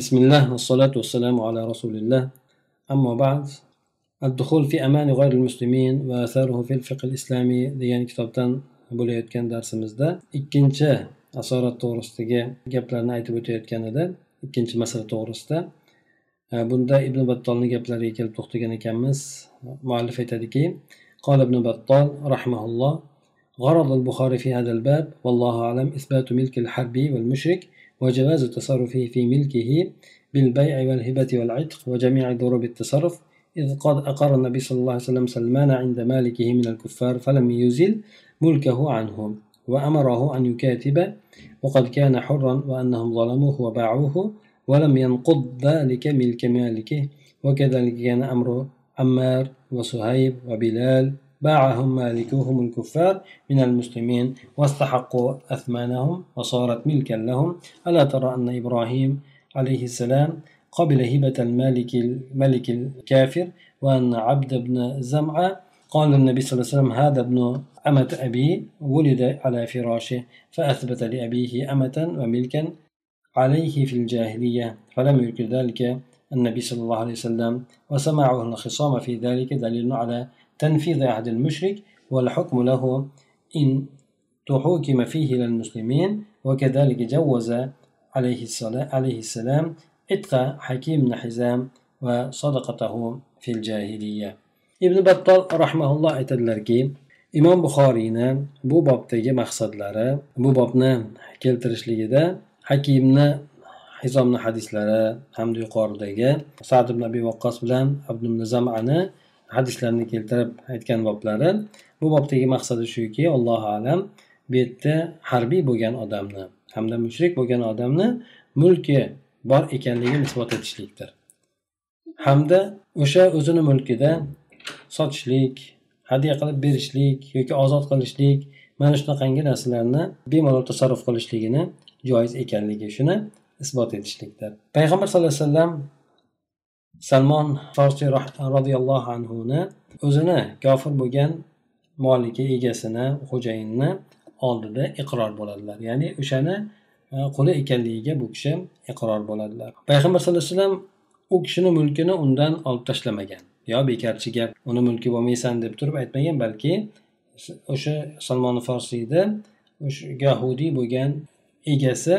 بسم الله والصلاة والسلام على رسول الله أما بعد الدخول في أمان غير المسلمين وآثاره في الفقه الإسلامي degan kitobdan bo'layotgan darsimizda ikkinchi asorat to'g'risidagi gaplarni aytib o'tayotgan edi ikkinchi masala to'g'risida bunda ibn battolni gaplariga kelib to'xtagan ekanmiz muallif aytadiki قال ابن بطال رحمه الله غرض البخاري في هذا الباب والله أعلم إثبات ملك الحرب والمشرك وجواز التصرف في ملكه بالبيع والهبة والعتق وجميع ضروب التصرف إذ قد أقر النبي صلى الله عليه وسلم سلمان عند مالكه من الكفار فلم يزل ملكه عنهم وأمره أن يكاتب وقد كان حرا وأنهم ظلموه وباعوه ولم ينقض ذلك ملك مالكه وكذلك كان أمر عمار وسهيب وبلال باعهم مالكوهم الكفار من المسلمين واستحقوا أثمانهم وصارت ملكا لهم. ألا ترى أن إبراهيم عليه السلام قبل هبة الملك الملك الكافر وأن عبد بن زمعة قال النبي صلى الله عليه وسلم هذا ابن أمة أبي ولد على فراشه فأثبت لأبيه أمة وملكا عليه في الجاهلية. فلم ينكر ذلك النبي صلى الله عليه وسلم. وسمعه الخصام في ذلك دليل على تنفيذ عهد المشرك والحكم له إن تحوكم فيه للمسلمين وكذلك جوز عليه السلام, عليه السلام اتق حكيم بن حزام وصدقته في الجاهلية ابن بطال رحمه الله aytadilarki imom buxoriyni bu bobdagi maqsadlari bu bobni keltirishligida hakimni hizomni hadislari hamda yuqoridagi sad ibn abi vaqqos bilan abdumni zamani hadislarni keltirib aytgan boblari bu bobdagi maqsadi shuki allohu alam bu yerda harbiy bo'lgan odamni hamda mushrik bo'lgan odamni mulki bor ekanligini isbot etishlikdir. Hamda o'sha o'zini mulkida sotishlik hadya qilib berishlik yoki ozod qilishlik mana shunaqangi narsalarni bemalol tasarruf qilishligini joiz ekanligi shuni isbot etishlikdir. Payg'ambar sallallohu alayhi vasallam salmon forsiy roziyallohu anhuni o'zini kofir bo'lgan moliki egasini xo'jayinni oldida iqror bo'ladilar. Ya'ni o'shani e, quli ekanligiga bu kishi iqror bo'ladilar. Payg'ambar sallallohu alayhi vasallam u kishini mulkini undan olib tashlamagan. Yo bekarchi gap uni mulki bo'lmaysan deb turib aytmagan balki o'sha salmon forsiyni o'sha yahudiy bo'lgan egasi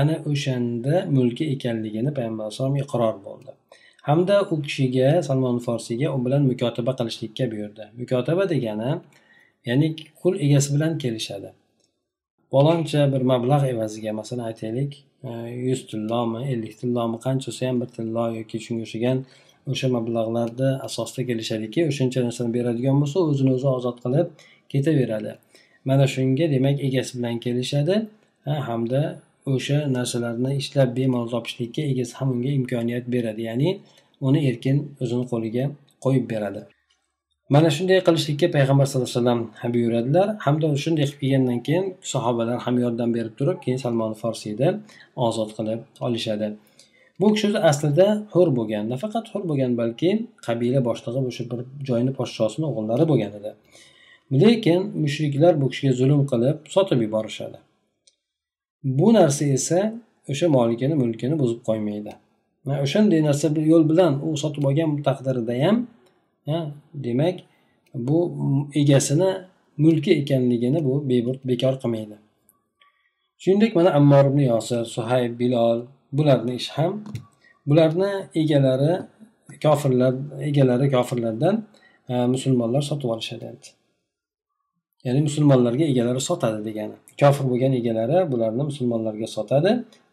ana o'shanda mulki ekanligini payg'ambar alayhisalom iqror bo'ldi. Hamda u kishiga salmon forsiyga u bilan mukotaba qilishlikka buyurdi. Mukotaba degani ya'ni qul egasi bilan kelishadi. Faloncha bir mablag' evaziga masalan aytaylik e, yuz tillomi ellik tillomi qancha bo'lsa ham bir tillo yoki shunga o'xshagan o'sha mablag'larni asosida kelishadiki o'shancha narsani beradigan bo'lsa o'zini o'zi ozod qilib ketaveradi. Mana shunga demak egasi bilan kelishadi hamda o'sha narsalarni ishlab bemalol topishlikka egasi ham unga imkoniyat beradi. Ya'ni uni erkin o'zini qo'liga qo'yib beradi. Mana shunday qilishlikka payg'ambar sallallohu alayhi vasallam ham buyuradilar. Hamda shunday qilib kelgandan keyin sahobalar ham yordam berib turib keyin salmon forsiyni ozod qilib olishadi. Bu kishi aslida hur bo'lgan nafaqat hur bo'lgan balki qabila boshlig'i o'sha bir joyni podshosini o'g'illari bo'lgan edi. Lekin mushriklar bu kishiga zulm qilib sotib yuborishadi. Bu narsa esa o'sha molikini mulkini buzib qo'ymaydi. O'shanday narsa yo'l bilan u sotib olgan taqdirida ham demak bu egasini mulki ekanligini bu bekor qilmaydi. Shuningdek mana ammor ibn yosir suhayb bilol bularni ishi ham bularni egalari kofirlar egalari kofirlardan musulmonlar sotib olishadi. Ya'ni musulmonlarga egalari sotadi degani. Kofir bo'lgan egalari bularni musulmonlarga sotadi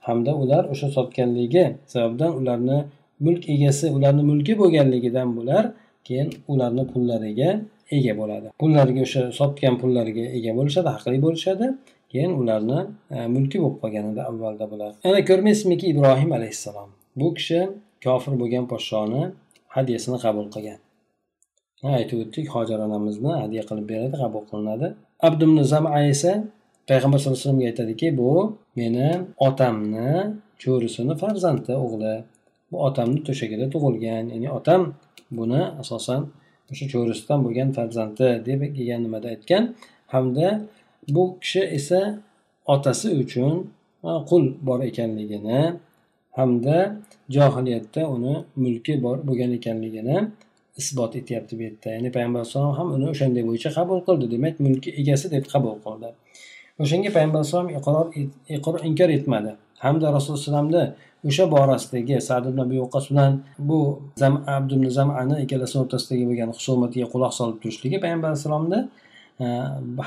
hamda ular o'sha sotganligi sababdan ularni mulk egasi ularni mulki bo'lganligidan bular keyin ularni pullariga ega bo'ladi. Pullariga o'sha sotgan pullariga ega bo'lishadi haqli bo'lishadi keyin ularni e, mulki bo'lib qolgan edi avvalda bular. Ana ko'rmaysizmiki ibrohim alayhissalom bu kishi kofir bo'lgan podshoni hadyasini qabul qilgan. Aytib o'tdik hojir onamizni hadya qilib beradi qabul qilinadi. Abdumni zama esa payg'ambar sallallohu alayhi vasallamga aytadiki bu meni otamni cho'risini farzandi o'g'li. Bu otamni to'shagida tug'ilgan ya'ni otam buni asosan o'sha cho'risidan bo'lgan farzandi deb kelgan nimada aytgan. Hamda bu kishi esa otasi uchun qul bor ekanligini hamda johiliyatda uni mulki bor bo'lgan ekanligini isbot etyapti bu yerda. Ya'ni payg'ambar alayhissalom ham uni o'shanday bo'yicha qabul qildi. Demak mulki egasi deb qabul qildi. O'shanga payg'ambar alayhissalom iqror inkor etmadi. Hamda rasululloh alayhivasallamni o'sha borasidagi sad ibn abi bilan bu zam abdul zamani ikkalasi o'rtasidagi bo'lgan husumatiga quloq solib turishligi payg'ambar alayhissalomni e,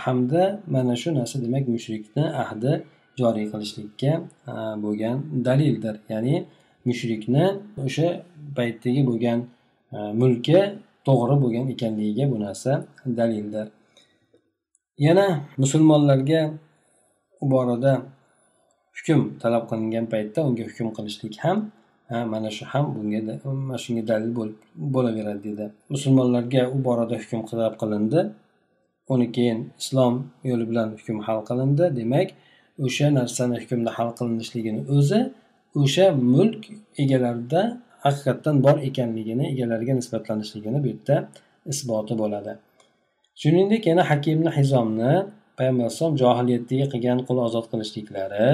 hamda mana shu narsa demak mushrikni ahdi joriy qilishlikka e, bo'lgan dalildir. Ya'ni mushrikni o'sha paytdagi bo'lgan Э, mulki to'g'ri bo'lgan ekanligiga bu narsa dalildir. Yana musulmonlarga bu borada hukm talab qilingan paytda unga hukm qilishlik ham mana shu ham bunga mana shunga dalil bo'laveradi dedi. Musulmonlarga u borada hukm talab qilindi. Uni keyin islom yo'li bilan hukm hal qilindi. Demak o'sha narsani hukmda hal qilinishligini o'zi o'sha mulk egalarida haqiqatdan bor ekanligini egalariga nisbatlanishligini bu yerda isboti bo'ladi. Shuningdek yana hakimni hizomni payg'ambar alayhisalom johiliyatdagi qilgan qul ozod qilishliklari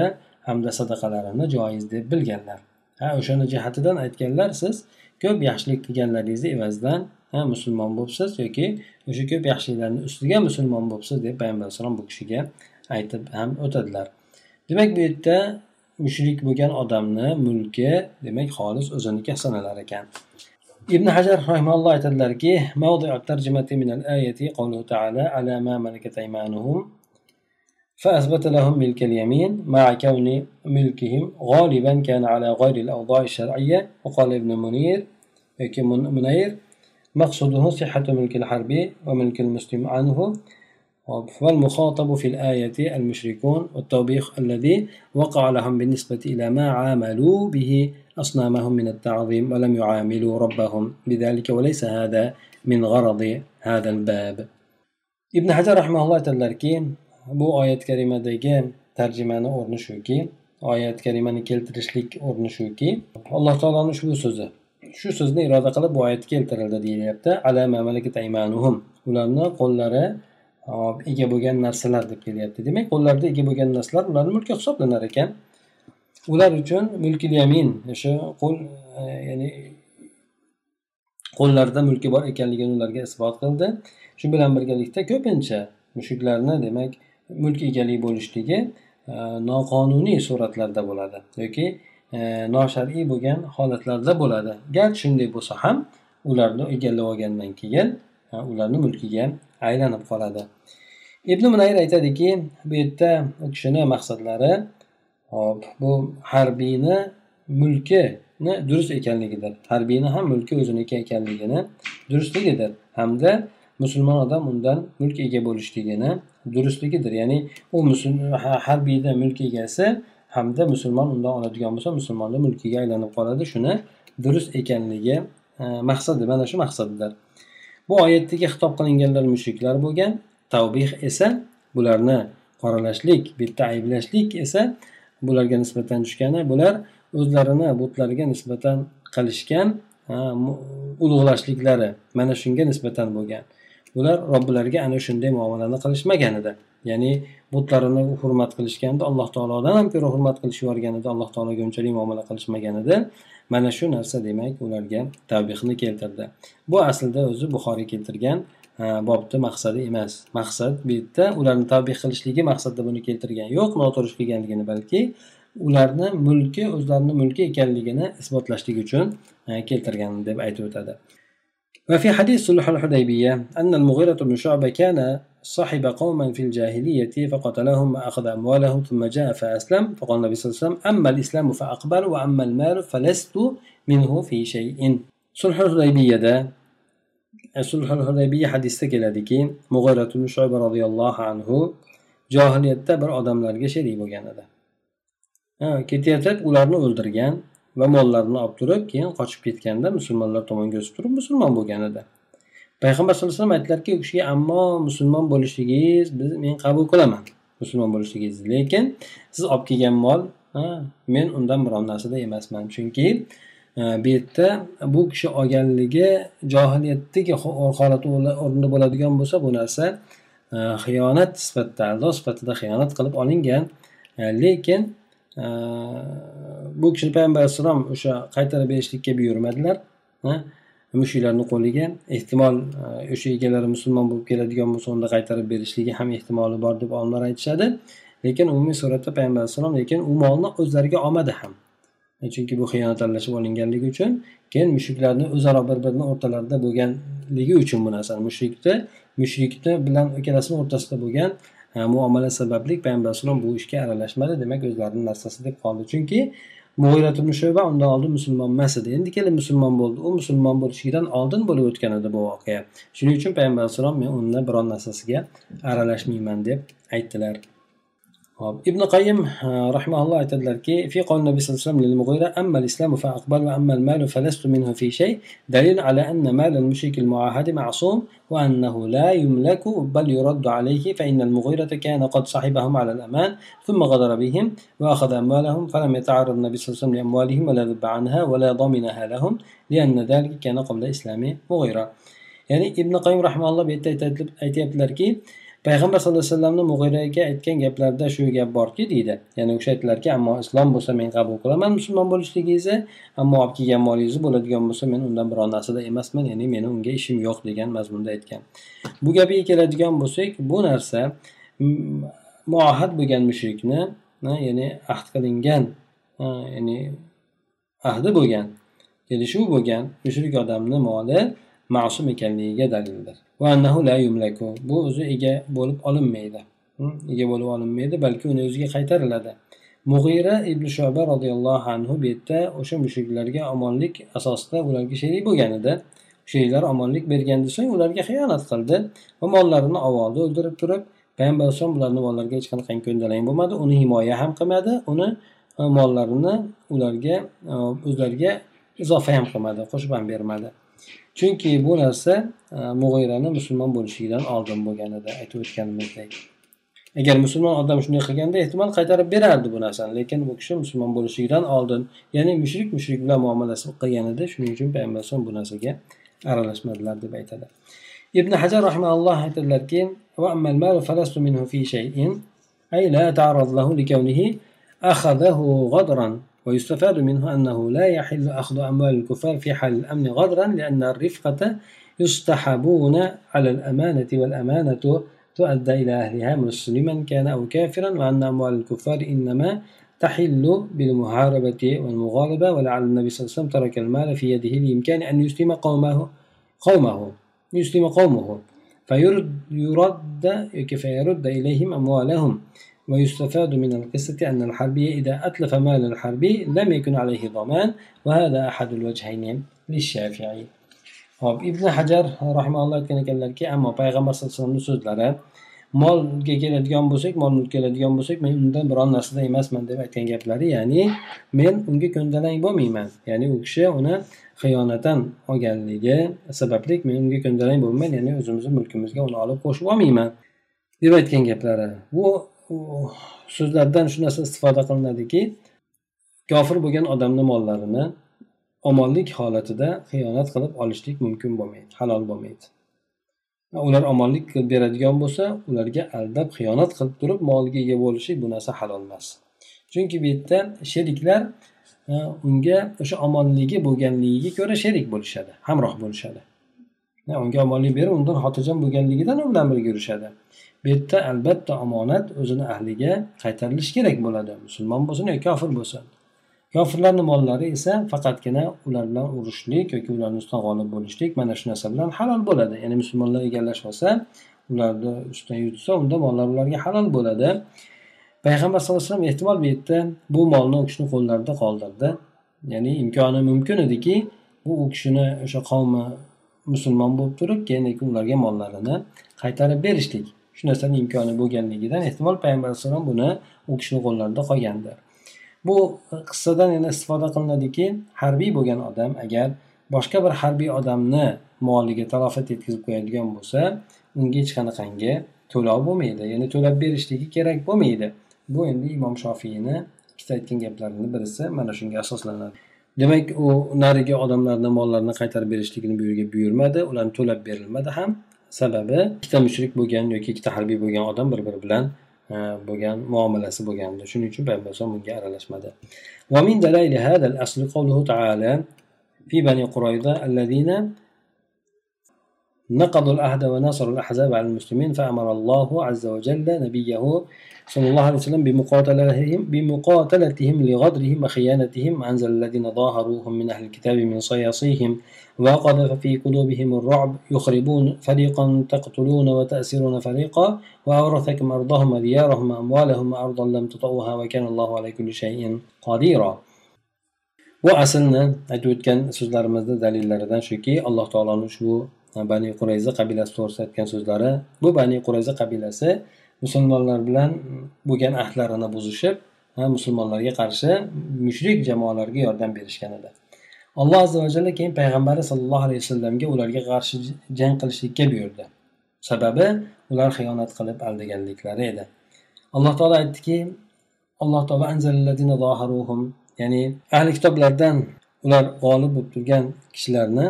hamda sadaqalarini joiz deb bilganlar. Ha o'shani jihatidan aytganlar siz ko'p yaxshilik qilganlaringizni evazidan ha musulmon bo'libsiz yoki o'sha ko'p yaxshiliklarni ustiga musulmon bo'libsiz deb payg'ambar alayhisalom bu kishiga aytib ham o'tadilar. Demak bu yerda mushrik bo'lgan odamni mulki demak xolis o'ziniki sanalar ekan ibn hajar rahimalloh aytadilarki فأثبت لهم ملك اليمين مع كون ملكهم غالبا كان على غير الأوضاع الشرعية وقال ابن منير منير مقصوده صحة ملك الحرب وملك المسلم عنه فالمخاطب في الآية المشركون والتوبيخ الذي وقع لهم بالنسبة إلى ما عاملوا به أصنامهم من التعظيم ولم يعاملوا ربهم بذلك وليس هذا من غرض هذا الباب. ابن حجر رحمه الله تلركي بو آية كريمة ديجان ترجمة أورنشوكي آية كريمة كيلترشليك أورنشوكي. الله تعالى نشو سوزة؟ shu so'zni iroda qilib bu oyatga keltirildi deyilyapti alama malakat aymanuhum ularni qo'llari ega bo'lgan narsalar deb kelyapti. Demak qo'llarida ega bo'lgan narsalar ularni mulki hisoblanar ekan. Ular uchun mulkil yamin o'sha qo'l e, ya'ni qo'llarida mulki bor ekanligini ularga isbot qildi. Shu bilan birgalikda ko'pincha mushuklarni demak mulk egalik bo'lishligi e, noqonuniy suratlarda bo'ladi yoki e, noshar'iy bo'lgan holatlarda bo'ladi. Garchi shunday bo'lsa ham ularni egallab olgandan keyin ularni mulkiga aylanib qoladi. Ibn munayr aytadiki bu yerda u kishini maqsadlari hop bu harbiyni mulkini durust ekanligidir. Harbiyni ham mulki o'ziniki ekanligini durustligidir. Hamda musulmon odam undan mulk ega bo'lishligini durustligidir. Ya'ni u harbiyni mulk egasi hamda musulmon undan oladigan bo'lsa musulmonni mulkiga aylanib qoladi. Shuni durust ekanligi e, maqsadi mana shu maqsaddir bu oyatdagi xitob qilinganlar mushriklar bo'lgan tavbih esa bularni qoralashlik bitta ayblashlik esa bularga nisbatan tushgani bular o'zlarini butlariga nisbatan qilishgan ulug'lashliklari mana shunga nisbatan bo'lgan. Ular robbilariga ana shunday muomalani qilishmagan edi. Ya'ni butlarini hurmat qilishganda alloh taolodan ham ko'ra hurmat qilishib yuborgan alloh taologa unchalik muomala qilishmagan edi. Mana shu narsa demak ularga tavbihni keltirdi. Bu aslida o'zi buxoriy keltirgan bobni maqsadi emas. Maqsad bu yerda ularni tavbih qilishligi maqsadda buni keltirgan yo'q noto'g'ri qilganligini balki ularni mulki o'zlarini mulki ekanligini isbotlashlik uchun keltirgan deb aytib o'tadi. وفي حديث صلح الحديبية أن المغيرة بن شعبة كان صاحب قوما في الجاهلية فقتلهم وأخذ أموالهم ثم جاء فأسلم فقال النبي صلى الله عليه وسلم أما الإسلام فأقبل وأما المال فلست منه في شيء. صلح الحديبية ده صلح الحديبية حديث keladiki ibn shuba roziyallohu anhu johiliyatda bir odamlarga sherik bo'lgan edi ketayotib ularni o'ldirgan va mollarini olib turib keyin qochib ketganda musulmonlar tomonga o'sib turib musulmon bo'lgan edi. Payg'ambar sallallohu alayhi vasallam aytdilarki u kishiga ammo musulmon bo'lishligingiz biz men qabul qilaman. Musulmon bo'lishligingizni lekin siz olib kelgan mol men undan biron narsada emasman. Chunki e, bu yerda bu kishi olganligi johiliyatdagi holati o'rnida bo'ladigan bo'lsa bu narsa e, xiyonat sifatida aldov sifatida xiyonat qilib olingan. E, lekin bu kishini payg'ambar alayhissalom o'sha qaytarib berishlikka buyurmadilar mushuklarni qo'liga ehtimol e, o'sha egalari musulmon bo'lib keladigan bo'lsa unda qaytarib berishligi ham ehtimoli bor deb olimlar aytishadi. Lekin umumiy suratda payg'ambar alayhissalom lekin u molni o'zlariga olmadi ham. E, chunki bu xiyonat aralashib olinganligi uchun keyin mushuklarni o'zaro bir birini o'rtalarida bo'lganligi uchun bu narsani mushrikni mushrikni bilan ikkalasini o'rtasida bo'lgan muomala sababli payg'ambar alayhissalom bu ishga aralashmadi. Demak o'zlarini narsasi deb qoldi. Chunki mug'iyrat shuba undan oldin musulmon emas edi. Endi kelib musulmon bo'ldi. U musulmon bo'lishidan oldin bo'lib o'tgan edi bu voqea. Shuning uchun payg'ambar alayhissalom men uni biron narsasiga aralashmayman deb aytdilar. ابن قيم رحمه الله aytadilarki في قول النبي صلى الله عليه وسلم للمغيرة أما الإسلام فأقبل وأما المال فلست منه في شيء دليل على أن مال المشرك المعاهد معصوم وأنه لا يملك بل يرد عليه فإن المغيرة كان قد صحبهم على الأمان ثم غدر بهم وأخذ أموالهم فلم يتعرض النبي صلى الله عليه وسلم لأموالهم ولا ذب عنها ولا ضمنها لهم لأن ذلك كان قبل إسلام مغيرة. يعني ابن قيم رحمه الله aytyaptilarki payg'ambar sallallohu alayhi vasallamni mug'iraga aytgan gaplarida shu gap borki deydi. Ya'ni o'sha aytdilarki ammo islom bo'lsa men qabul qilaman musulmon bo'lishligingizni ammo olib kelgan molingizni bo'ladigan bo'lsa men undan biron narsada emasman ya'ni meni unga ishim yo'q degan mazmunda aytgan. Bu gapiga keladigan bo'lsak bu narsa muohad bo'lgan mushrikni ya'ni ahd qilingan ya'ni ahdi bo'lgan kelishuv bo'lgan mushrik odamni moli ma'sum ekanligiga dalildir. Bu o'zi ega bo'lib olinmaydi. Ega bo'lib olinmaydi balki uni o'ziga qaytariladi. Mug'ira ibn shoba roziyallohu anhu bu yerda o'sha mushriklarga omonlik asosida ularga sherik bo'lgan edi sheriklar omonlik bergandan so'ng ularga xiyonat qildi va mollarini olib o'ldirib turib payg'ambar alayhisalom ularni mollariga hech qanaqangi ko'ndalang bo'lmadi uni himoya ham qilmadi uni e, mollarini ularga e, o'zlariga izofa ham qilmadi qo'shib ham bermadi. chunki bu narsa e, mug'irani musulmon bo'lishidan oldin bo'lgan edi aytib o'tganimizdek agar musulmon odam shunday qilganda ehtimol qaytarib berardi bu narsani lekin bu kishi musulmon bo'lishidan oldin ya'ni mushrik mushrik bilan muomalasi qilgan edi shuning uchun payg'ambar alayhisalom bu narsaga aralashmadilar deb aytadi ibn hajar rahimalloh aytadilarki أي لا تعرض له لكونه أخذه غدرا ويستفاد منه أنه لا يحل أخذ أموال الكفار في حال الأمن غدرا لأن الرفقة يصطحبون على الأمانة والأمانة تؤدى إلى أهلها مسلما كان أو كافرا وأن أموال الكفار إنما تحل بالمحاربة والمغالبة ولعل النبي صلى الله عليه وسلم ترك المال في يده لإمكان أن يسلم قومه قومه يسلم قومه فيرد يرد فيرد إليهم أموالهم. ويستفاد من القصة أن الحربي إذا أتلف مال الحربي لم يكن عليه ضمان وهذا أحد الوجهين للشافعي hop ibn hajar rahmaulloh aytgan ekanlarki ammo payg'ambar sallallohu alayhi vasallamni so'zlari molga keladigan bo'lsak mol mulk keladigan bo'lsak men undan biron narsada emasman deb aytgan gaplari ya'ni men unga ko'ndalang bo'lmayman ya'ni u kishi uni xiyonatan olganligi sababli men unga ko'ndalang bo'lmayman ya'ni o'zimizni mulkimizga uni olib qo'shib olmayman deb aytgan gaplari bu so'zlardan shu narsa istifoda qilinadiki kofir bo'lgan odamni mollarini omonlik holatida xiyonat qilib olishlik mumkin bo'lmaydi halol bo'lmaydi. Ular omonlik qilib beradigan bo'lsa ularga aldab xiyonat qilib turib moliga ega bo'lishlik bu narsa halol emas. Chunki bu yerda sheriklar e, unga o'sha omonligi bo'lganligiga ko'ra sherik bo'lishadi hamroh bo'lishadi. Unga omonlik berib undan xotirjam bo'lganligidan u bilan birga yurishadi. Bu yerda albatta omonat o'zini ahliga qaytarilishi kerak bo'ladi. Musulmon bo'lsin yoki kofir bo'lsin. Kofirlarni mollari esa faqatgina ular bilan urushlik yoki ularni ustidan g'olib bo'lishlik mana shu narsa bilan halol bo'ladi. Ya'ni musulmonlar egallashib olsa ularni ustidan yutsa unda mollar ularga halol bo'ladi. Payg'ambar sallallohu alayhi vasallam ehtimol bu yerda bu molni u kishini qo'llarida qoldirdi. Ya'ni imkoni mumkin ediki bu u kishini o'sha qavmi musulmon bo'lib turib keyin ularga mollarini qaytarib berishlik. Shu narsani imkoni bo'lganligidan ehtimol payg'ambar alayhissalom buni u kishini qo'llarida qolgandir bu e, qissadan yana istifoda qilinadiki harbiy bo'lgan odam agar boshqa bir harbiy odamni moliga talofat yetkazib qo'yadigan bo'lsa unga hech qanaqangi to'lov bo'lmaydi ya'ni to'lab berishligi kerak bo'lmaydi. Bu endi imom shofiyni ikkita aytgan gaplarini birisi mana shunga asoslanadi. demak u narigi odamlarni mollarini qaytarib berishligini bu yerga buyurmadi ularni to'lab berilmadi ham sababi ikkita mushrik bo'lgan yoki ikkita harbiy bo'lgan odam bir biri bilan bo'lgan muomalasi bo'lgandi shuning uchun payg'ambar alayhisalom bunga aralashmadi ومن دلائل هذا الأصل قوله تعالى في بني قريظة الذين نقضوا العهد ونصروا الأحزاب على المسلمين فأمر الله عز وجل نبيه صلى الله عليه وسلم بمقاتلتهم بمقاتلتهم لغدرهم وخيانتهم. أنزل الذين ظاهروهم من أهل الكتاب من صياصيهم وقذف في قلوبهم الرعب. يخربون فريقا تقتلون وتأسرون فريقا. وأورثكم أرضهم وديارهم وأموالهم وأرضا لم تطئوها وكان الله على كل شيء قديرا. bu aslni aytib o'tgan so'zlarimizda dalillaridan shuki alloh taoloni ushbu bani qurayza qabilasi to'g'risida aytgan so'zlari. Bu bani qurayza qabilasi musulmonlar bilan bo'lgan ahdlarini buzishib musulmonlarga qarshi mushrik jamoalarga yordam berishgan edi. Alloh azza va jalla keyin payg'ambari sallallohu alayhi vasallamga ularga qarshi jang qilishlikka buyurdi. Sababi ular xiyonat qilib aldaganliklari edi. Alloh taolo aytdiki alloh taolo ya'ni ahli kitoblardan ular g'olib bo'lib turgan kishilarni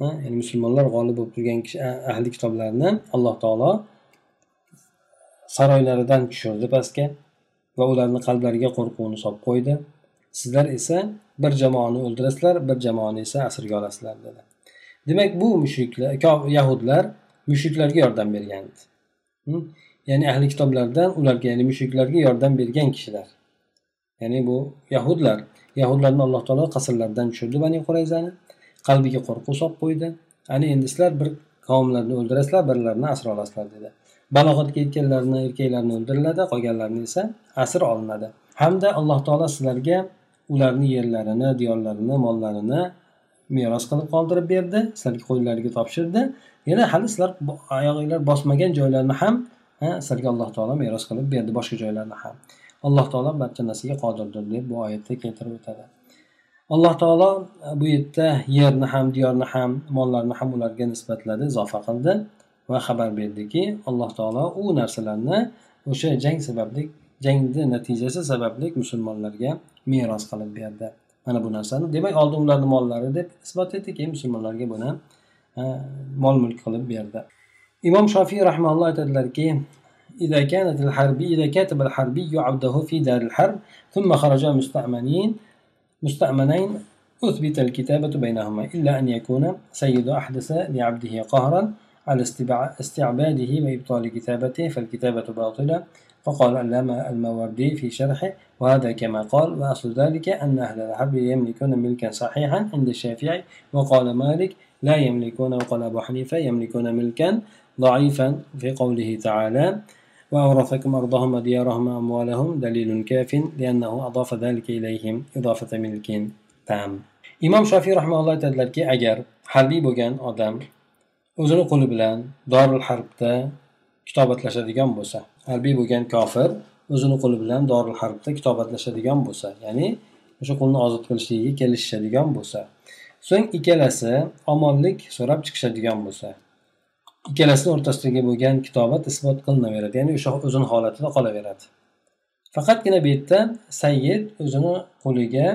ya'ni musulmonlar g'olib bo'lib turgan kishi ahli kitoblarni alloh taolo saroylaridan tushirdi pastga va ularni qalblariga qo'rquvni solib qo'ydi. Sizlar esa bir jamoani o'ldirasizlar bir jamoani esa asirga olasizlar dedi. Demak bu mushriklar yahudlar mushriklarga yordam bergan ya'ni ahli kitoblardan ularga ya'ni mushriklarga yordam bergan kishilar. Ya'ni bu yahudlar. Yahudlarni alloh taolo qasrlaridan tushirdi bani qurayzani. Qalbiga qo'rquv solib qo'ydi. Ana endi sizlar bir qavmlarni o'ldirasizlar birlarini asra olasizlar dedi. Balog'atga yetganlarni erkaklarni o'ldiriladi qolganlarni esa asir olinadi. Hamda alloh taolo sizlarga ularni yerlarini diyorlarini mollarini meros qilib qoldirib berdi sizlarga qo'llariga topshirdi. Yana hali sizlar oyog'inglar bosmagan joylarni ham sizlarga alloh taolo meros qilib berdi boshqa joylarni ham. Alloh taolo barcha narsaga qodirdir deb bu oyatda keltirib o'tadi. alloh taolo bu yerda yerni ham diyorni ham mollarni ham ularga nisbatladi izofa qildi va xabar berdiki alloh taolo u narsalarni o'sha jang sababli jangni natijasi sababli musulmonlarga meros qilib berdi mana bu narsani demak oldin ularni mollari deb isbot etdi keyin musulmonlarga buni mol mulk qilib berdi imom shofiy rahmaulloh aytadilarki إذا كانت الحربي إذا كاتب الحربي عبده في دار الحرب ثم خرجا مستأمنين مستأمنين أثبت الكتابة بينهما إلا أن يكون سيد أحدث لعبده قهرا على استعباده وإبطال كتابته فالكتابة باطلة. فقال علامة الموردي في شرحه وهذا كما قال وأصل ذلك أن أهل الحرب يملكون ملكا صحيحا عند الشافعي وقال مالك لا يملكون وقال أبو حنيفة يملكون ملكا ضعيفا في قوله تعالى وأورثكم أرضهم وديارهم وأموالهم دليل كاف لأنه أضاف ذلك إليهم إضافة ملك تام imom shofiy rahmaulloh aytadilarki agar harbiy bo'lgan odam o'zini qo'li bilan dorul harbda kitobatlashadigan bo'lsa harbiy bo'lgan kofir o'zini qo'li bilan dorul harbda kitobatlashadigan bo'lsa ya'ni o'sha qulni ozod qilishligiga kelishishadigan bo'lsa so'ng ikkalasi omonlik so'rab chiqishadigan bo'lsa ikkalasini o'rtasidagi bo'lgan kitobat isbot qilinaveradi ya'ni o'sha o'zini holatida qolaveradi. Faqatgina bu yerda sayyid o'zini qo'liga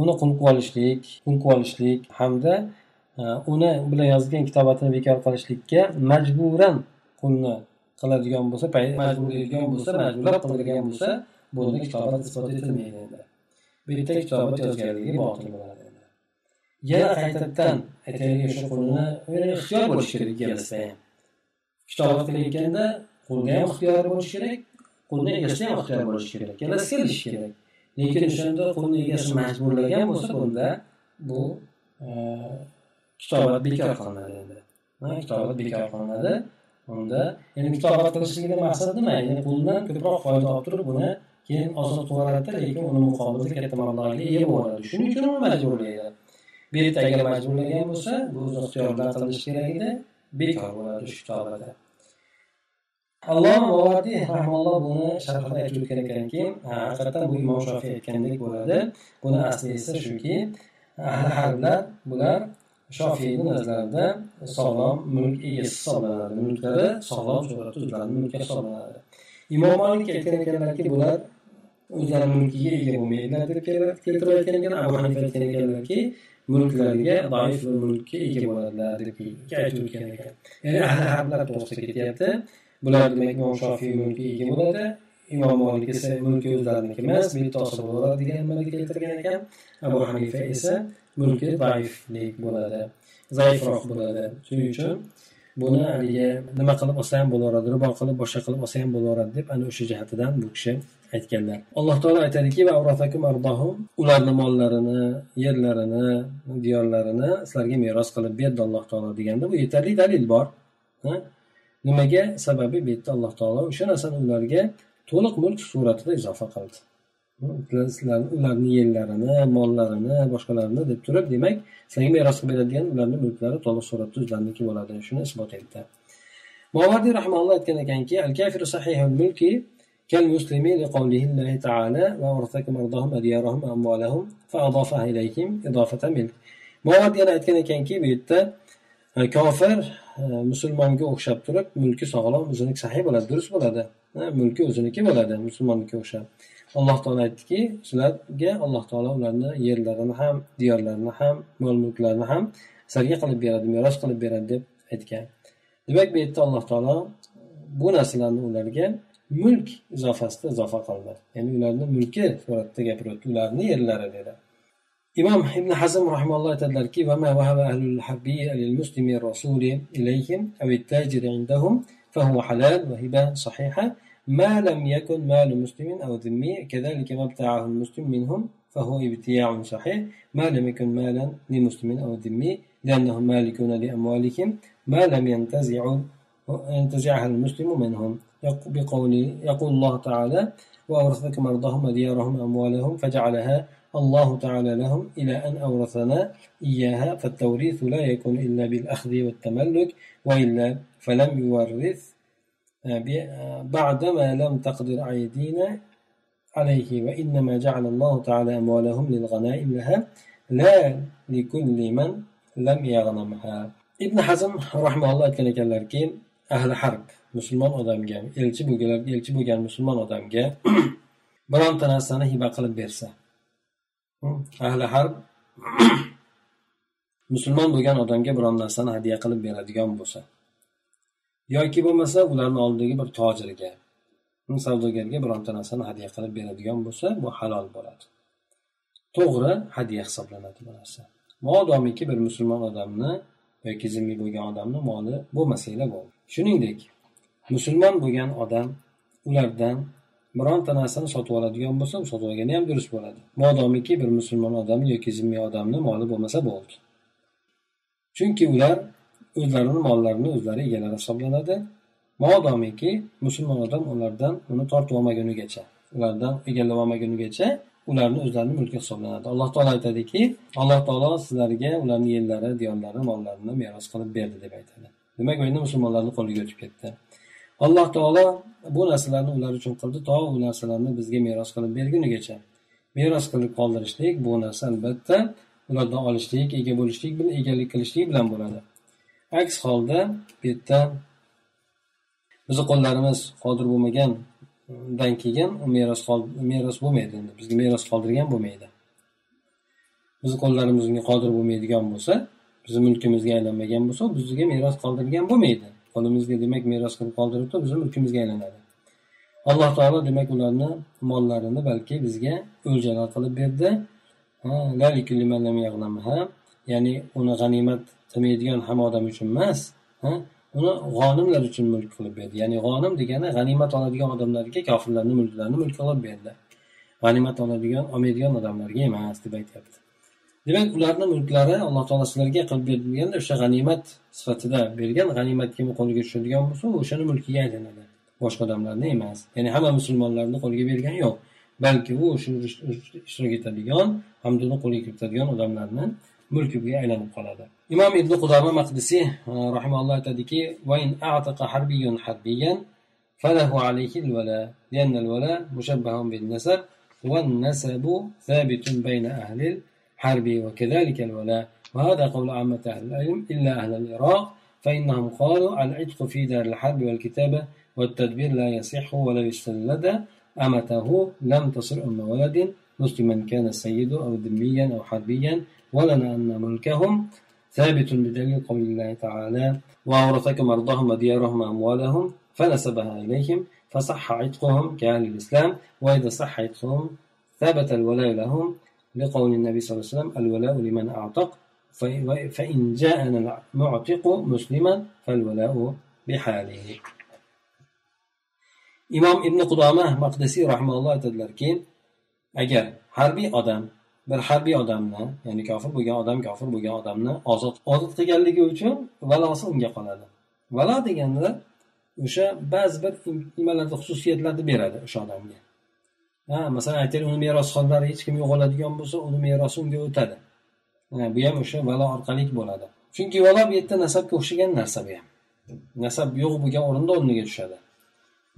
uni qul qilib olishlik qul qilib olishlik hamda uni bilan yozgan kitobatini bekor qilishlikka majburan qulni qiladigan bo'lsa majburlaydigan bo'lsa majburlab qiladigan bo'lsa bunda kitobat isbot etilmaydi. bu yerda kitobat yozganligi botil bo'ladi yana qaytadan aytaylik o'sha qulni ixtiyor bo'lishi kerak ikkalasida ham kitobat qilayotganda qulda ham ixtiyor bo'lishi kerak qo'lni egasida ham ixtiyor bo'lishi kerak ikkalasi kelishishi kerak. Lekin o'shanda qo'lni egasi majburlagan bo'lsa bunda bu e, kitobat bekor qilinadi endi. Kitobat bekor qilinadi. Unda ya'ni kitobat qilishligini maqsadi nima? Ya'ni quldan ko'proq foyda olib turib buni keyin ozod qilib yuboradida lekin uni muqobilida katta mablag'ga ega bo'ladi. Shuning uchun uni majburlaydi. Bu yerda majburlagan bo'lsa bu o'z ixtiyor bilan qilinishi kerak edi. Bekor bo'ladi shu kitobada alloh muvodiy rahmalloh buni sharhida aytib o'tgan ekanki haqiqatdan bu imom shofiy aytgandek bo'ladi. Buni asli esa shuki ahli harblar bular shofiyni nazarida sog'lom mulk egasi hisoblanadi. Mulklari sog'lom suratda o'zlarini mulki hisoblanadi. Imom malik aytgan ekanlarki bular o'zlarini mulkiga ega bo'lmaydilar deb keltirib aytgan ekan abu hanifa aytgan ekanlarki mulklariga doif mulkka ega bo'ladilar deb aytib o'tgan ekan. ya'ni ahli harblar to'g'risida ketyapti. Bular demak imom shofiy mulkiga ega bo'ladi. Imom molik esa mulki o'zlariniki emas bitta olsa bo'laveradi degan nimaga keltirgan ekan. Abu hanifa esa mulki zaiflik bo'ladi zaifroq bo'ladi. Shuning uchun buni haligi nima qilib olsa ham bo'laveradi ribo qilib boshqa qilib olsa ham bo'laveradi deb ana o'sha jihatidan bu kishi aytganlar. Alloh taolo aytadiki ularni mollarini yerlarini diyorlarini sizlarga meros qilib berdi alloh taolo deganda bu yetarli dalil bor. Nimaga sababi bu yerda alloh taolo o'sha narsani ularga to'liq mulk suratida izofa qildi. Sizlarni ularni yerlarini mollarini boshqalarini deb turib demak sizlarga meros qilib beradigan ularni mulklari to'liq suratda o'zlariniki bo'ladi. Shuni isbot etdi. Movardiy rahmaulloh aytgan ekanki al kafiru sahihul mulki كالمسلم لقوله الله تعالى وأورثكم أرضهم وديارهم وأموالهم فأضافها إليهم إضافة ملك muovat yana aytgan ekanki bu yerda kofir musulmonga o'xshab turib mulki sog'lom o'ziniki sahiy bo'ladi durust bo'ladi mulki o'ziniki bo'ladi musulmonnikiga o'xshab alloh taolo aytdiki sizlarga alloh taolo ularni yerlarini ham diyorlarini ham mol mulklarini ham sizlarga qilib beradi meros qilib beradi deb aytgan demak bu yerda alloh taolo bu narsalarni ularga mulk izofasida izofa qildi ya'ni ularni mulki suratida gapiryapti ularni yerlari dedi. Imom ibn hazm rahimalloh aytadilarki فهو حلال وهبة صحيحة ما لم يكن مال مسلم أو ذمي كذلك ما ابتاعه المسلم منهم فهو ابتياع صحيح ما لم يكن مالا لمسلم أو ذمي لأنهم مالكون لأموالهم ما لم ينتزعوا ينتزعها المسلم منهم بقول يقول الله تعالى وأورثكم أرضهم وديارهم أموالهم فجعلها الله تعالى لهم إلى أن أورثنا إياها فالتوريث لا يكون إلا بالأخذ والتملك وإلا فلم يورث بعدما لم تقدر أيدينا عليه وإنما جعل الله تعالى أموالهم للغنائم لها لا لكل من لم يغنمها. ابن حزم رحمه الله كان ekanlarki ahli harb musulmon odamga elchi bo'lganlar elchi bo'lgan musulmon odamga bironta narsani hiba qilib bersa. Hmm? Ahli harb musulmon bo'lgan odamga biron narsani hadya qilib beradigan bo'lsa. Yoki bo'lmasa ularni oldidagi bir tojirga hmm, savdogarga bironta narsani hadya qilib beradigan bo'lsa bu halol bo'ladi. To'g'ri hadya hisoblanadi bu narsa. Modomiki bir musulmon odamni yoki zimmiy bo'lgan odamni moli bo'lmasanglar bo'ldi. Shuningdek musulmon bo'lgan odam ulardan bironta narsani sotib oladigan bo'lsa sotib olgani ham durust bo'ladi. Modomiki bir musulmon odam yoki zimmiy odamni moli bo'lmasa bo'ldi. Chunki ular o'zlarini mollarini o'zlari egalari hisoblanadi. Modomiki musulmon odam ulardan uni tortib olmagunigacha ulardan egallab olmagunigacha ularni o'zlarini mulki hisoblanadi. Alloh taolo aytadiki alloh taolo sizlarga ularni yerlari diyorlari mollarini meros qilib berdi deb aytadi. Demak bu endi musulmonlarni qo'liga o'tib ketdi. Alloh taolo bu narsalarni ular uchun qildi. To u narsalarni bizga meros qilib bergunigacha. Meros qilib qoldirishlik bu narsa albatta ulardan olishlik ega bo'lishlik bilan egalik qilishlik bilan bo'ladi. Aks holda bu yerda bizni qo'llarimiz qodir bo'lmagandan keyin u meros meros bo'lmaydi endi. Bizga meros qoldirgan bo'lmaydi. Bizni qo'llarimiz unga qodir bo'lmaydigan bo'lsa bizni mulkimizga aylanmagan bo'lsa bizga meros qoldirgan bo'lmaydi. Qo'limizga demak meros qilib qoldiribdi bizni mulkimizga aylanadi. Alloh taolo demak ularni mollarini balki bizga o'ljalar qilib berdi. Ya'ni uni g'animat qilmaydigan hamma odam uchun emas uni g'onimlar uchun mulk qilib berdi. Ya'ni g'onim degani g'animat oladigan odamlarga kofirlarni mulklarini mulk qilib berdi. G'animat oladigan olmaydigan odamlarga emas deb aytyapti. demak ularni mulklari alloh taolo sizlarga qilib berdi deganda o'sha g'animat sifatida bergan g'animat kimni qo'liga tushadigan bo'lsa o'shani mulkiga aylanadi boshqa odamlarni emas ya'ni hamma musulmonlarni qo'liga bergani yo'q balki u shu ishtirok etadigan hamda uni qo'liga kiritadigan odamlarni mulkiga aylanib qoladi imom ibn qudama maqdisiy rahimalloh aytadiki فله عليه الولاء لأن الولاء مشبه بالنسب والنسب ثابت بين أهل الحرب وكذلك الولاء وهذا قول عامة أهل العلم إلا أهل العراق فإنهم قالوا العتق في دار الحرب والكتابة والتدبير لا يصح ولا يستلد أمته لم تصل أم ولد مسلما كان السيد أو ذميا أو حربيا ولنا أن ملكهم. ثابت بدليل قول الله تعالى وأورثكم أرضهم وديارهم وأموالهم فنسبها إليهم فصح عتقهم كأهل الإسلام وإذا صح عتقهم ثبت الولاء لهم لقول النبي صلى الله عليه وسلم الولاء لمن أعتق فإن جاءنا المعتق مسلما فالولاء بحاله imom ibn qudoma maqdisiy rahmaulloh aytadilarki agar harbiy odam bir harbiy odamni ya'ni kofir bo'lgan odam kofir bo'lgan odamni ozod ozod qilganligi uchun valosi unga qoladi valo deganda o'sha ba'zi bir nimalarni xususiyatlarni beradi o'sha odamga ha masalan aytaylik uni merosxo'rlari hech kim yo'qoladigan bo'lsa uni merosi unga o'tadi. Bu ham o'sha valo orqali bo'ladi. Chunki valo bu yerda nasabga o'xshagan narsa bu ham. Nasab yo'q bo'lgan o'rinda o'rniga tushadi.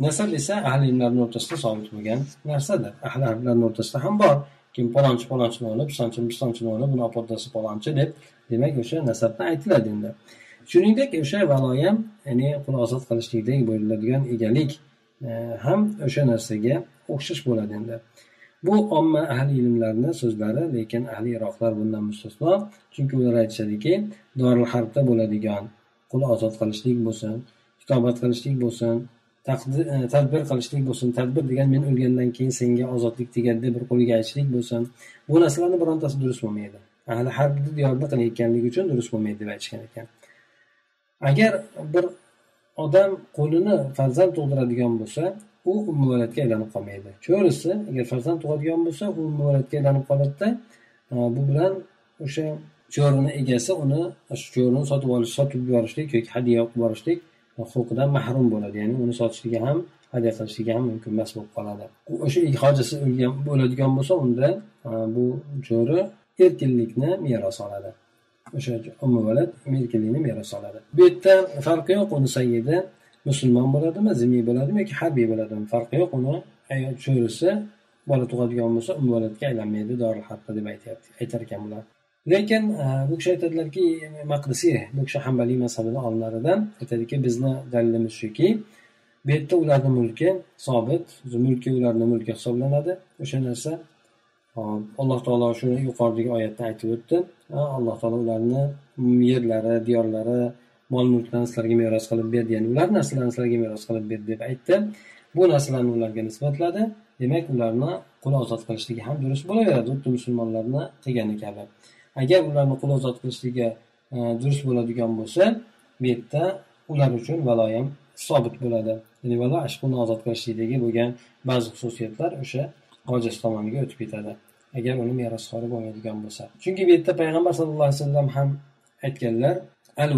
Nasab esa ahli ilmlarni o'rtasida sobit bo'lgan narsadir. Ahli ilmlarni o'rtasida ham bor. Kim palonchi palonchini o'g'li pistonchi pisonchini o'g'li buni opodasi palonchi deb demak o'sha nasabdan aytiladi endi. Shuningdek o'sha valo ham ya'ni qul ozod qilishlikdek bo'ladigan egalik ham o'sha narsaga o'xshash bo'ladi endi. Bu omma ahli ilmlarni so'zlari lekin ahli iroqlar bundan mustasno chunki ular aytishadiki doril harbda bo'ladigan qul ozod qilishlik bo'lsin kitobat qilishlik bo'lsin e, tadbir qilishlik bo'lsin tadbir degan men o'lgandan keyin senga ozodlik tegadi deb bir qo'liga aytishlik bo'lsin. Bu narsalarni birontasi durust bo'lmaydi. Ahli harbni diyorda qilayotganligi uchun durust bo'lmaydi deb aytishgan ekan. Agar bir odam qo'lini farzand tug'diradigan bo'lsa u ummuvalatga aylanib qolmaydi. Cho'risi agar farzand tug'adigan bo'lsa u ummuvalatga aylanib qoladida e, bu bilan o'sha cho'rini egasi uni shu cho'rini sotib olish sotib yuborishlik yoki hadya qilib yuborishlik e, huquqidan mahrum bo'ladi. Ya'ni uni sotishligi ham hadya qilishligi ham mumkin emas bo'lib qoladi. O'sha hojasi o'lgan bo'ladigan bo'lsa unda e, bu cho'ri erkinlikni meros oladi. O'sha ummuvalad erkinlikni meros oladi bu yerda farqi yo'q uni sayidi musulmon bo'ladimi zimmiy bo'ladimi yoki harbiy bo'ladimi? Farqi yo'q uni. Ayol cho'risi bola tug'adigan bo'lsa ummuvalatga aylanmaydi doril hatto deb aytyapti aytar ekan bular. Lekin e, bu kishi aytadilarki maqdisiy bu kishi hambaliy mazhabini olimlaridan aytadiki bizni dalilimiz shuki bu yerda ularni mulki sobit mulki ularni mulki hisoblanadi. O'sha narsa alloh taolo shuni yuqoridagi oyatda aytib o'tdi. Alloh taolo ularni yerlari diyorlari mol mulklarni sizlarga meros qilib berdi ya'ni ular narsalarni sizlarga meros qilib berdi deb aytdi. Bu narsalarni ularga nisbatladi. Demak ularni qul ozod qilishligi ham durust bo'laveradi. Xuddi musulmonlarni qilgani kabi. Agar ularni qul ozod qilishligi e, durust bo'ladigan bo'lsa bu yerda ular uchun valo ham sobit bo'ladi. Ya'ni valo ashquni ozod qilishlikdagi bo'lgan ba'zi xususiyatlar o'sha ojiz tomoniga o'tib ketadi. Agar uni merosxo'ri bo'lmaydigan bo'lsa. Chunki bu yerda payg'ambar sallallohu alayhi vasallam ham aytganlar al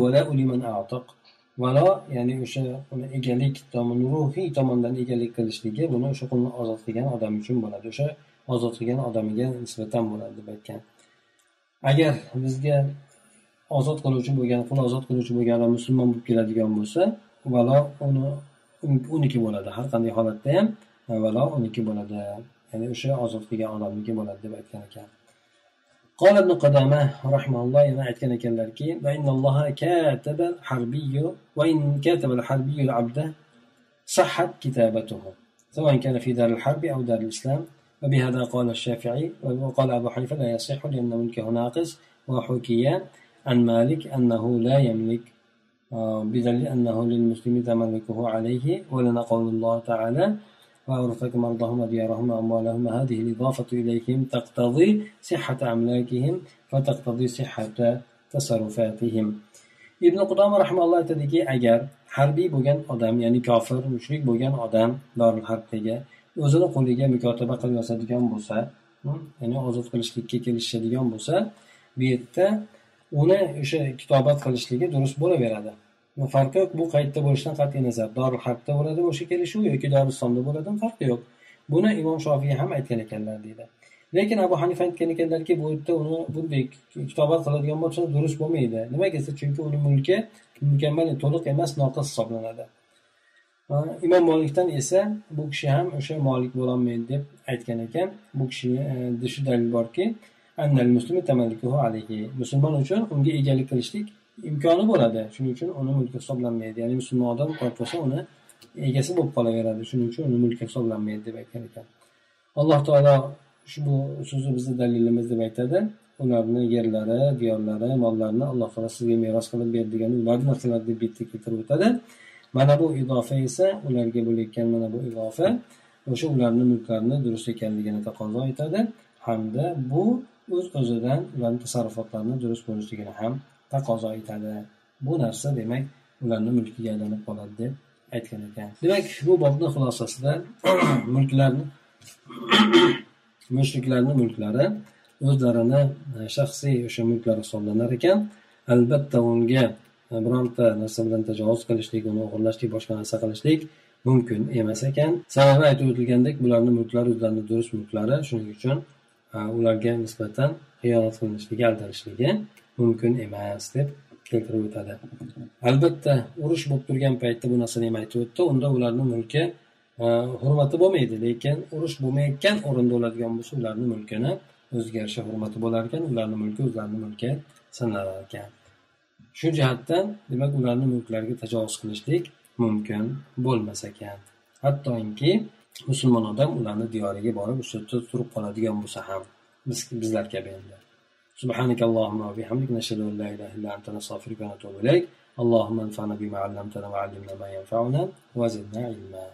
valo ya'ni o'sha uni egalik tomoni ruhiy tomondan egalik qilishligi buni o'sha qulni ozod qilgan odam uchun bo'ladi. O'sha ozod qilgan odamiga nisbatan bo'ladi deb aytgan. Agar bizga ozod qiluvchi bo'lgan qul ozod qiluvchi bo'lgan odam musulmon bo'lib keladigan bo'lsa valo uni uniki bo'ladi. Har qanday holatda ham valo uniki bo'ladi. Ya'ni o'sha ozod qilgan odamniki bo'ladi deb aytgan ekan قال ابن قدامة رحمه الله yana aytgan ekanlarki وإن الله كاتب الحربي وإن كاتب الحربي العبد صحت كتابته سواء كان في دار الحرب أو دار الإسلام وبهذا قال الشافعي وقال أبو حنيفة لا يصح لأن ملكه ناقص وحكي عن مالك أنه لا يملك بدليل أنه للمسلم تملكه عليه ولنا قول الله تعالى وأورثكم أرضهم وديارهم وأموالهم هذه الإضافة إليهم تقتضي صحة أملاكهم فتقتضي صحة تصرفاتهم ibn qudoma rahmalloh aytadiki agar harbiy bo'lgan odam ya'ni kofir mushrik bo'lgan odam dorul harbdagi o'zini qo'liga mukotaba qilib yozadigan bo'lsa ya'ni ozod qilishlikka kelishadigan bo'lsa bu yerda uni o'sha kitobat qilishligi durust bo'laveradi farqi yo'q bu qayerda bo'lishidan qat'iy nazar dorul harbda bo'ladi o'sha kelishuv yoki doristonda bo'ladimi farqi yo'q. Buni imom shofiy ham aytgan ekanlar deydi. Lekin abu hanifa aytgan ekanlarki bu yerda uni bunday kitobat qiladigan bo'lsa durust bo'lmaydi. Nimaga desa chunki uni mulki mukammal to'liq emas noqis hisoblanadi. Imom molikdan esa bu kishi ham o'sha molik bo'lolmaydi deb aytgan ekan. Bu kishini e, shu dalil borki musulmon uchun unga egalik qilishlik imkoni bo'ladi. Shuning uchun uni mulki hisoblanmaydi. Ya'ni musulmon odam qo'yib qo'ysa uni egasi bo'lib qolaveradi. Shuning uchun uni mulki hisoblanmaydi deb aytgan ekan. Alloh taolo ushbu so'zi bizni dalilimiz deb aytadi. Ularni yerlari diyorlari mollarini alloh taolo sizga meros qilib berdi degan ularni narsalar deb bitta keltirib o'tadi. Mana bu izofa esa ularga bo'layotgan mana bu izofa o'sha ularni mulklarini durust ekanligini taqozo etadi hamda bu o'z o'zidan ularni tasarrufotlarini durust bo'lishligini ham taqozo etadi bu narsa demak ularni mulkiga aylanib qoladi deb aytgan ekan. Demak bu bobni xulosasida mulklarni mushriklarni mulklari o'zlarini e, shaxsiy o'sha mulklari hisoblanar ekan. Albatta unga e, bironta narsa bilan tajovuz qilishlik uni o'g'irlashlik boshqa narsa qilishlik mumkin emas ekan. Sababi aytib o'tilgandek bularni mulklari o'zlarini durust mulklari shuning uchun e, ularga nisbatan xiyonat qilinishligi aldanishligi mumkin emas deb keltirib o'tadi. Albatta urush bo'lib turgan paytda bu narsani ham aytib o'tdi. Unda ularni mulki e, hurmati bo'lmaydi lekin urush bo'lmayotgan o'rinda bo'ladigan bo'lsa ularni mulkini o'ziga yarasha hurmati bo'lar ekan ularni mulki o'zlarini mulki sanalar ekan shu jihatdan demak ularni mulklariga tajovuz qilishlik mumkin bo'lmas ekan. Hattoki musulmon odam ularni diyoriga borib o'sha yerda turib qoladigan bo'lsa ham biz bizlar kabi endi. سبحانك اللهم وبحمدك نشهد أن لا إله إلا أنت نستغفرك ونتوب إليك. اللهم انفعنا بما علمتنا وعلمنا ما ينفعنا وزدنا علما.